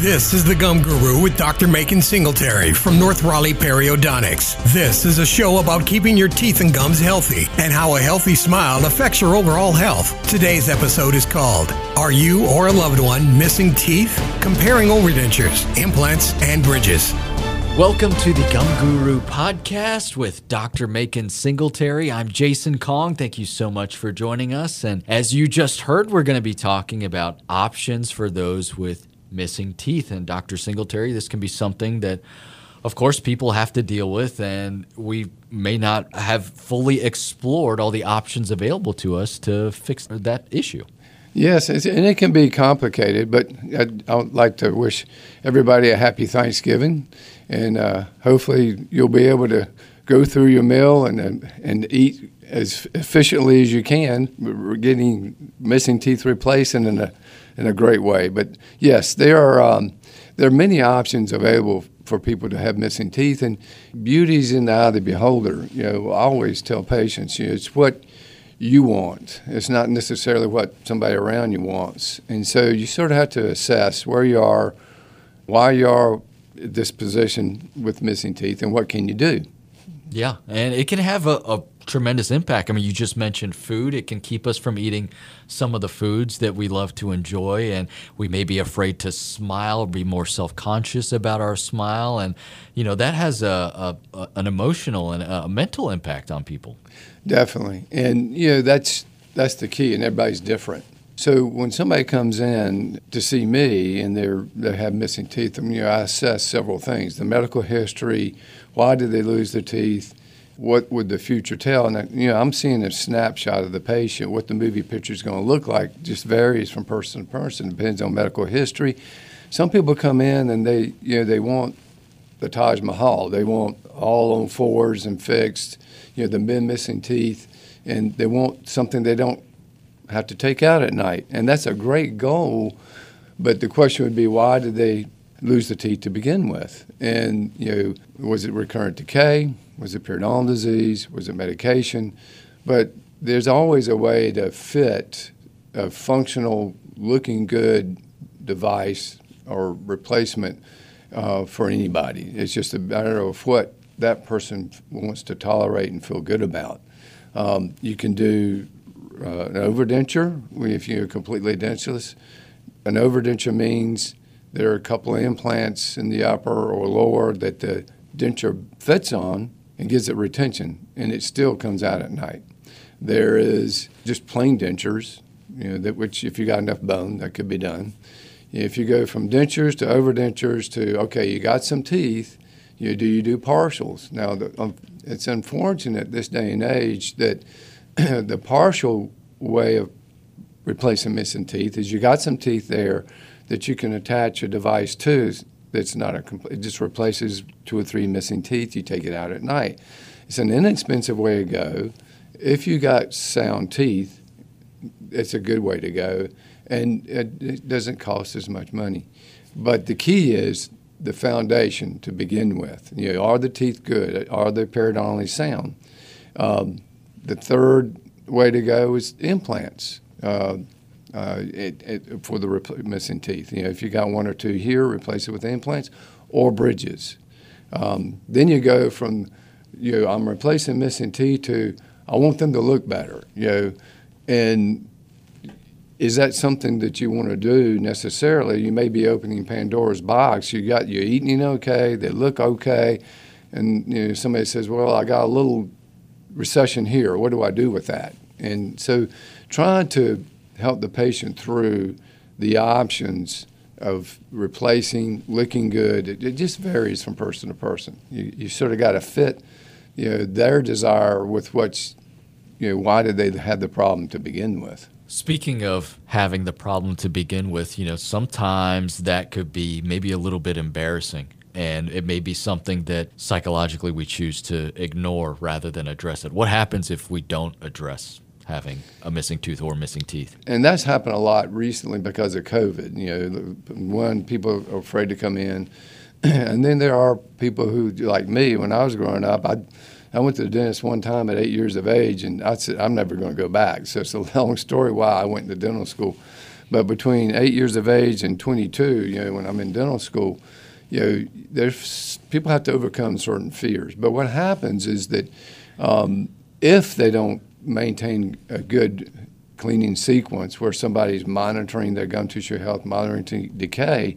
This is the Gum Guru with Dr. Macon Singletary from North Raleigh Periodontics. This is a show about keeping your teeth and gums healthy and how a healthy smile affects your overall health. Today's episode is called Are You or a Loved One Missing Teeth? Comparing overdentures, implants, and bridges. Welcome to the Gum Guru podcast with Dr. Macon Singletary. I'm Jason Kong. Thank you so much for joining us. And as you just heard, we're going to be talking about options for those with missing teeth. And Dr. Singletary, this can be something that, of course, people have to deal with, and we may not have fully explored all the options available to us to fix that issue. Yes, and it can be complicated, but I'd, I'd, like to wish everybody a happy Thanksgiving, and uh, hopefully you'll be able to go through your meal and and eat as efficiently as you can, getting missing teeth replaced and in a in a great way. But yes, there are um, there are many options available for people to have missing teeth, and beauty's in the eye of the beholder. You know, I always tell patients, you know, it's what you want. It's not necessarily what somebody around you wants. And so you sort of have to assess where you are, why you are this position with missing teeth, and what can you do. Yeah, and it can have a, a tremendous impact. I mean, you just mentioned food. It can keep us from eating some of the foods that we love to enjoy, and we may be afraid to smile, or be more self-conscious about our smile, and you know that has a, a an emotional and a mental impact on people. Definitely, and you know that's that's the key, and everybody's different. So when somebody comes in to see me and they're they have missing teeth, I mean, you know, I assess several things: the medical history, why did they lose their teeth, what would the future tell? And uh, you know, I'm seeing a snapshot of the patient. What the movie picture is going to look like just varies from person to person. Depends on medical history. Some people come in and they you know they want the Taj Mahal. They want all on fours and fixed you know, the men missing teeth, and they want something they don't have to take out at night. And that's a great goal, but the question would be why did they lose the teeth to begin with? And, you know, was it recurrent decay? Was it periodontal disease? Was it medication? But there's always a way to fit a functional, looking good device or replacement uh, for anybody. It's just a matter of what that person wants to tolerate and feel good about. Um, you can do uh, an overdenture if you're completely edentulous. An overdenture means there are a couple of implants in the upper or lower that the denture fits on and gives it retention, and it still comes out at night. There is just plain dentures, you know, that which if you got enough bone, that could be done. If you go from dentures to overdentures to okay, you got some teeth, you do you do partials now? The, um, it's unfortunate this day and age that the partial way of replacing missing teeth is you got some teeth there that you can attach a device to that's not a complete, it just replaces two or three missing teeth. You take it out at night. It's an inexpensive way to go. If you got sound teeth, it's a good way to go, and it, it doesn't cost as much money. But the key is the foundation to begin with. You know, are the teeth good? Are they periodontally sound? Um, the third way to go is implants uh, uh, it, it, for the rep- missing teeth. You know, if you got one or two here, replace it with implants or bridges. Um, then you go from, you know, I'm replacing missing teeth to I want them to look better. You know, and is that something that you want to do necessarily? You may be opening Pandora's box. You got you're eating okay, they look okay, and you know somebody says, "Well, I got a little recession here. What do I do with that?" And so, trying to help the patient through the options of replacing, looking good, it, it just varies from person to person. You, you sort of got to fit, you know, their desire with what's, you know, why did they have the problem to begin with. Speaking of having the problem to begin with, you know, sometimes that could be maybe a little bit embarrassing. And it may be something that psychologically we choose to ignore rather than address it. What happens if we don't address having a missing tooth or missing teeth? And that's happened a lot recently because of COVID. You know, one, people are afraid to come in. and then there are people who, like me, when I was growing up, I I went to the dentist one time at eight years of age, and I said, I'm never going to go back. So it's a long story why I went to dental school. But between eight years of age and 22, you know, when I'm in dental school, you know, there's people have to overcome certain fears. But what happens is that um, if they don't maintain a good cleaning sequence where somebody's monitoring their gum tissue health, monitoring decay,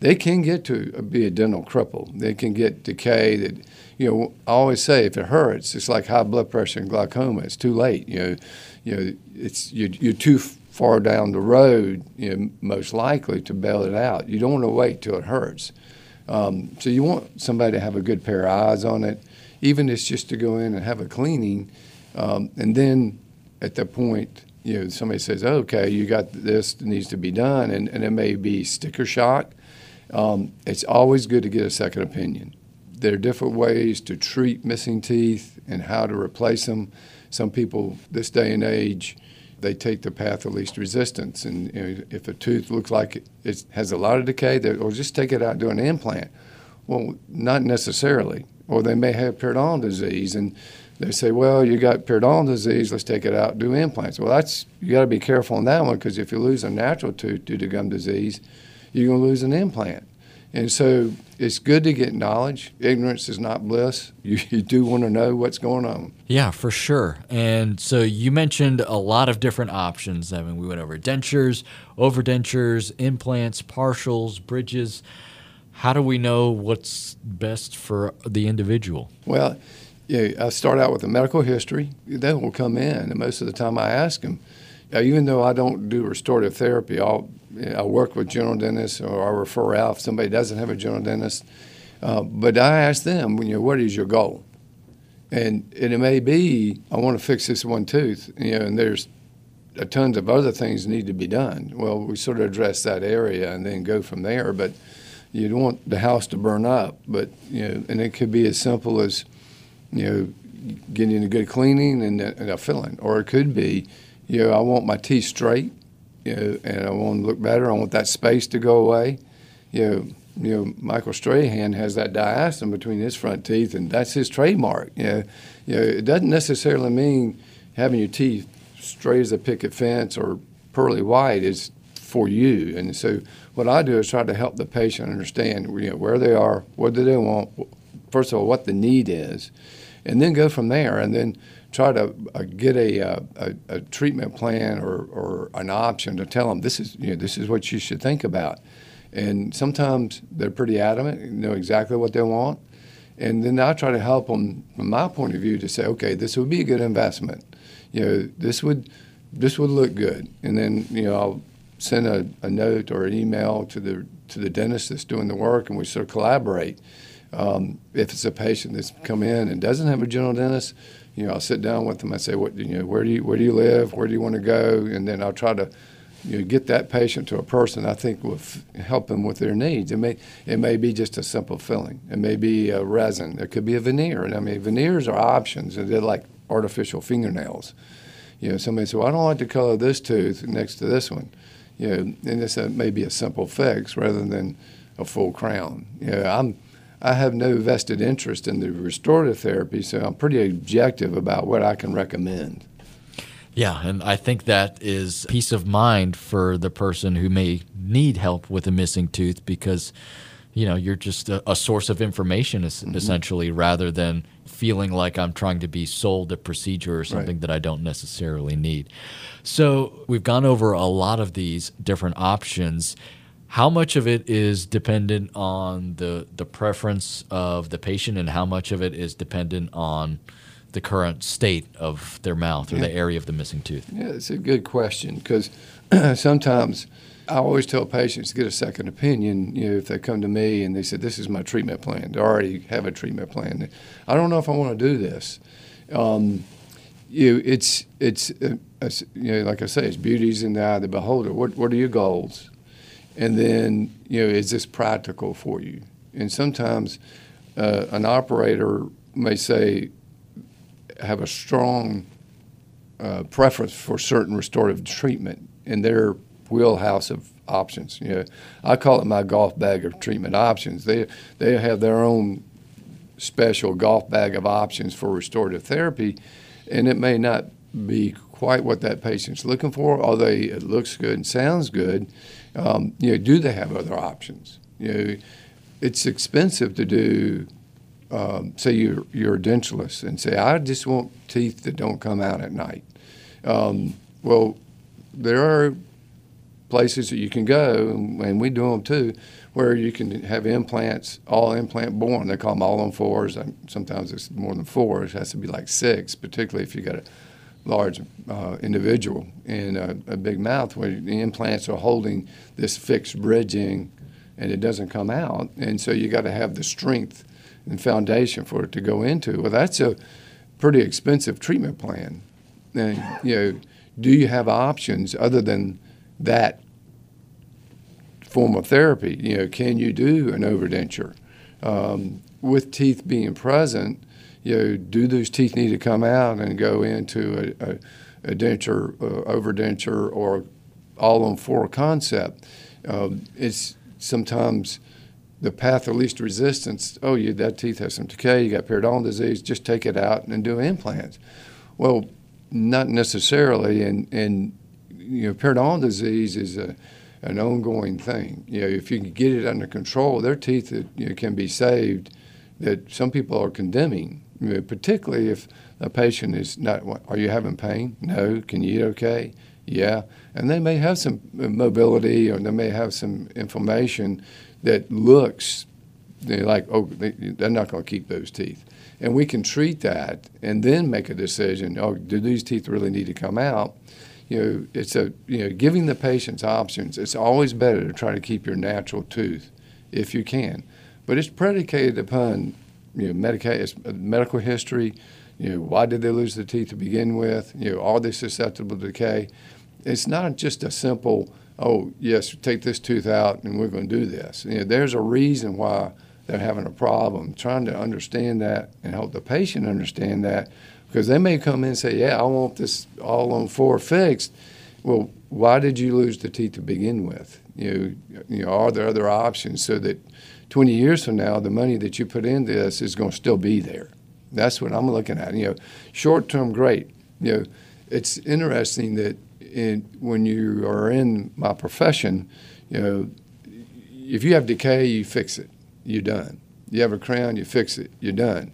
they can get to be a dental cripple. They can get decay that, you know, I always say if it hurts, it's like high blood pressure and glaucoma. It's too late. You know, you know, it's you're, you're too far down the road, you know, most likely to bail it out. You don't want to wait till it hurts. Um, so you want somebody to have a good pair of eyes on it, even if it's just to go in and have a cleaning, um, and then at that point, you know, somebody says, "Okay, you got this needs to be done," and, and it may be sticker shock. Um, it's always good to get a second opinion. There are different ways to treat missing teeth and how to replace them. Some people, this day and age, they take the path of least resistance. And you know, if a tooth looks like it has a lot of decay, or just take it out and do an implant. Well, not necessarily. Or they may have periodontal disease, and they say, well, you got periodontal disease, let's take it out do implants. Well, that's you got to be careful on that one because if you lose a natural tooth due to gum disease, you're going to lose an implant. And so it's good to get knowledge. Ignorance is not bliss. You, you do want to know what's going on. Yeah, for sure. And so you mentioned a lot of different options. I mean, we went over dentures, overdentures, implants, partials, bridges. How do we know what's best for the individual? Well, yeah, I start out with a medical history. That will come in, and most of the time I ask them. even though I don't do restorative therapy, I'll I work with general dentists or I refer out if somebody doesn't have a general dentist. Uh, but I ask them, you know, what is your goal? And, and it may be, I want to fix this one tooth, you know, and there's tons of other things need to be done. Well, we sort of address that area and then go from there. But you don't want the house to burn up. But you know, and it could be as simple as, you know, getting a good cleaning and, and a filling, or it could be, you know, I want my teeth straight you know, and I want to look better. I want that space to go away. You know, you know, Michael Strahan has that diastema between his front teeth, and that's his trademark. You know, you know, it doesn't necessarily mean having your teeth straight as a picket fence or pearly white is for you. And so, what I do is try to help the patient understand, you know, where they are, what do they want, first of all, what the need is, and then go from there. And then try to uh, get a, uh, a, a, treatment plan or, or an option to tell them this is you know this is what you should think about. And sometimes they're pretty adamant, know exactly what they want. And then I try to help them from my point of view to say, okay, this would be a good investment. You know, this would this would look good. And then you know I'll send a, a note or an email to the to the dentist that's doing the work, and we sort of collaborate. Um, if it's a patient that's come in and doesn't have a general dentist, you know, I'll sit down with them. I say, what, you know, where do you where do you live? Where do you want to go? And then I'll try to, you know, get that patient to a person I think will f- help them with their needs. It may it may be just a simple filling. It may be a resin. It could be a veneer. And I mean, veneers are options. And they're like artificial fingernails. You know, somebody said, well, I don't like the color of this tooth next to this one. You know, and this may be a simple fix rather than a full crown. You know, I'm I have no vested interest in the restorative therapy, so I'm pretty objective about what I can recommend. Yeah, and I think that is peace of mind for the person who may need help with a missing tooth because you know you're just a, a source of information mm-hmm. essentially rather than feeling like I'm trying to be sold a procedure or something right. that I don't necessarily need. So we've gone over a lot of these different options how much of it is dependent on the the preference of the patient and how much of it is dependent on the current state of their mouth or yeah. the area of the missing tooth? Yeah, it's a good question because sometimes I always tell patients to get a second opinion. You know, if they come to me and they say, "This is my treatment plan," they already have a treatment plan. I don't know if I want to do this. Um, you, know, it's it's uh, you know, like I say, it's beauty's in the eye of the beholder. What what are your goals? And then you know is this practical for you? And sometimes uh, an operator may say have a strong uh, preference for certain restorative treatment in their wheelhouse of options. You know i call it my golf bag of treatment options. They they have their own special golf bag of options for restorative therapy and it may not be quite what that patient's looking for, although it looks good and sounds good, um, you know, do they have other options? You know, it's expensive to do. Um, say you're you're a dentalist and say I just want teeth that don't come out at night. Um, well, there are places that you can go, and we do them too, where you can have implants, all implant borne. They call them all on fours. Sometimes it's more than four. It has to be like six, particularly if you got a large uh, individual in a, a, big mouth where the implants are holding this fixed bridging and it doesn't come out. And so you got to have the strength and foundation for it to go into. Well, that's a pretty expensive treatment plan. And, you know, do you have options other than that form of therapy? You know, can you do an overdenture? Um, with teeth being present, you know, do those teeth need to come out and go into a, a, a denture, uh, overdenture, or all on four concept? Um, it's sometimes the path of least resistance. Oh, you that teeth has some decay. You got periodontal disease. Just take it out and do implants. Well, not necessarily. And and you know, periodontal disease is a an ongoing thing. You know, if you can get it under control, their teeth you know, can be saved. That some people are condemning Uh, particularly if a patient is not, are you having pain? No. Can you eat okay? Yeah. And they may have some uh, mobility or they may have some inflammation that looks they're like, oh, they, they're not going to keep those teeth. And we can treat that and then make a decision, oh, do these teeth really need to come out? You know, it's a, you know, giving the patients options. It's always better to try to keep your natural tooth if you can. But it's predicated upon you know, uh, medical history. You know, why did they lose the teeth to begin with? You know, are they susceptible to decay? It's not just a simple, oh, yes, take this tooth out and we're going to do this. You know, there's a reason why they're having a problem. Trying to understand that and help the patient understand that because they may come in and say, yeah, I want this all on four fixed. Well, why did you lose the teeth to begin with? You you know, are there other options so that 20 years from now, the money that you put into this is going to still be there. That's what I'm looking at. You know, short term, great. You know, it's interesting that in, when you are in my profession, you know, if you have decay, you fix it. You're done. You have a crown, you fix it. You're done.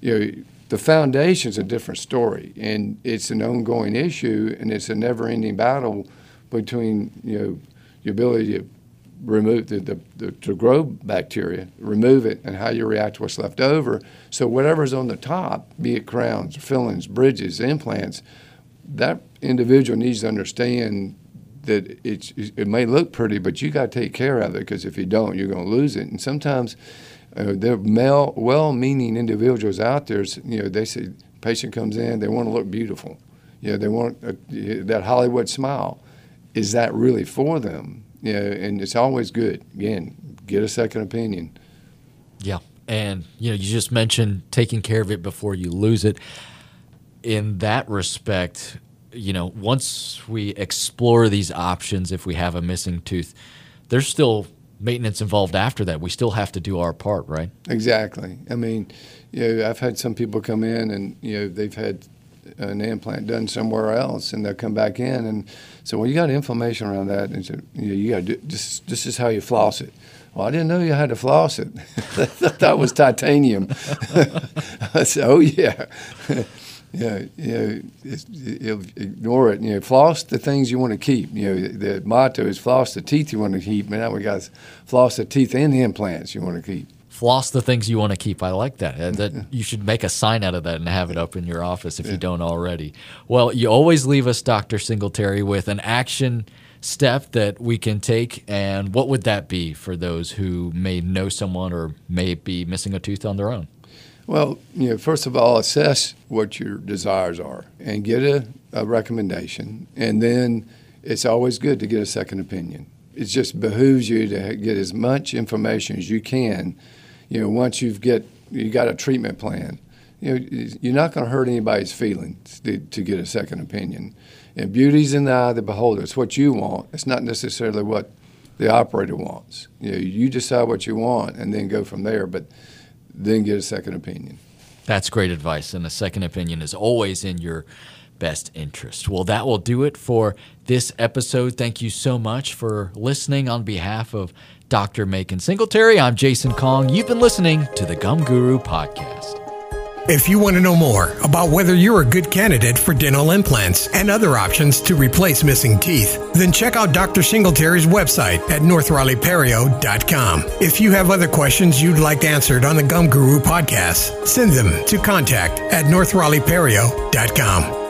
You know, the foundation is a different story, and it's an ongoing issue, and it's a never-ending battle between you know your ability to remove the, the, the, to grow bacteria, remove it, and how you react to what's left over. So whatever's on the top, be it crowns, fillings, bridges, implants, that individual needs to understand that it's, it may look pretty, but you got to take care of it because if you don't, you're going to lose it. And sometimes uh, there are male, well-meaning individuals out there. You know, they say patient comes in, they want to look beautiful. You know, they want a, that Hollywood smile. Is that really for them? you know, and it's always good. Again, get a second opinion. Yeah, and you know, you just mentioned taking care of it before you lose it. In that respect, you know, once we explore these options, if we have a missing tooth, there's still maintenance involved after that. We still have to do our part, right? Exactly. I mean, you know, I've had some people come in and you know they've had an implant done somewhere else, and they'll come back in and say, "Well, you got inflammation around that," and so you, you got to this. This is how you floss it. Well, I didn't know you had to floss it. that was titanium. I said, "Oh yeah." yeah, you know, ignore it. You know, floss the things you want to keep. You know, the motto is floss the teeth you want to keep. And now we got floss the teeth and the implants you want to keep floss the things you want to keep. I like that. That you should make a sign out of that and have it up in your office if you don't already. Well, you always leave us, Dr. Singletary, with an action step that we can take. And what would that be for those who may know someone or may be missing a tooth on their own? Well, you know, first of all, assess what your desires are and get a, a recommendation. And then it's always good to get a second opinion. It just behooves you to get as much information as you can you know, once you've get you got a treatment plan, you know, you're not going to hurt anybody's feelings to, to, get a second opinion. And beauty's in the eye of the beholder. It's what you want. It's not necessarily what the operator wants. You know, you decide what you want and then go from there. But then get a second opinion. That's great advice. And a second opinion is always in your best interest. Well, that will do it for this episode. Thank you so much for listening on behalf of Dr. Macon Singletary. I'm Jason Kong. You've been listening to the Gum Guru Podcast. If you want to know more about whether you're a good candidate for dental implants and other options to replace missing teeth, then check out Dr. Singletary's website at northraleighperio.com. If you have other questions you'd like answered on the Gum Guru podcast, send them to contact at northraleighperio.com.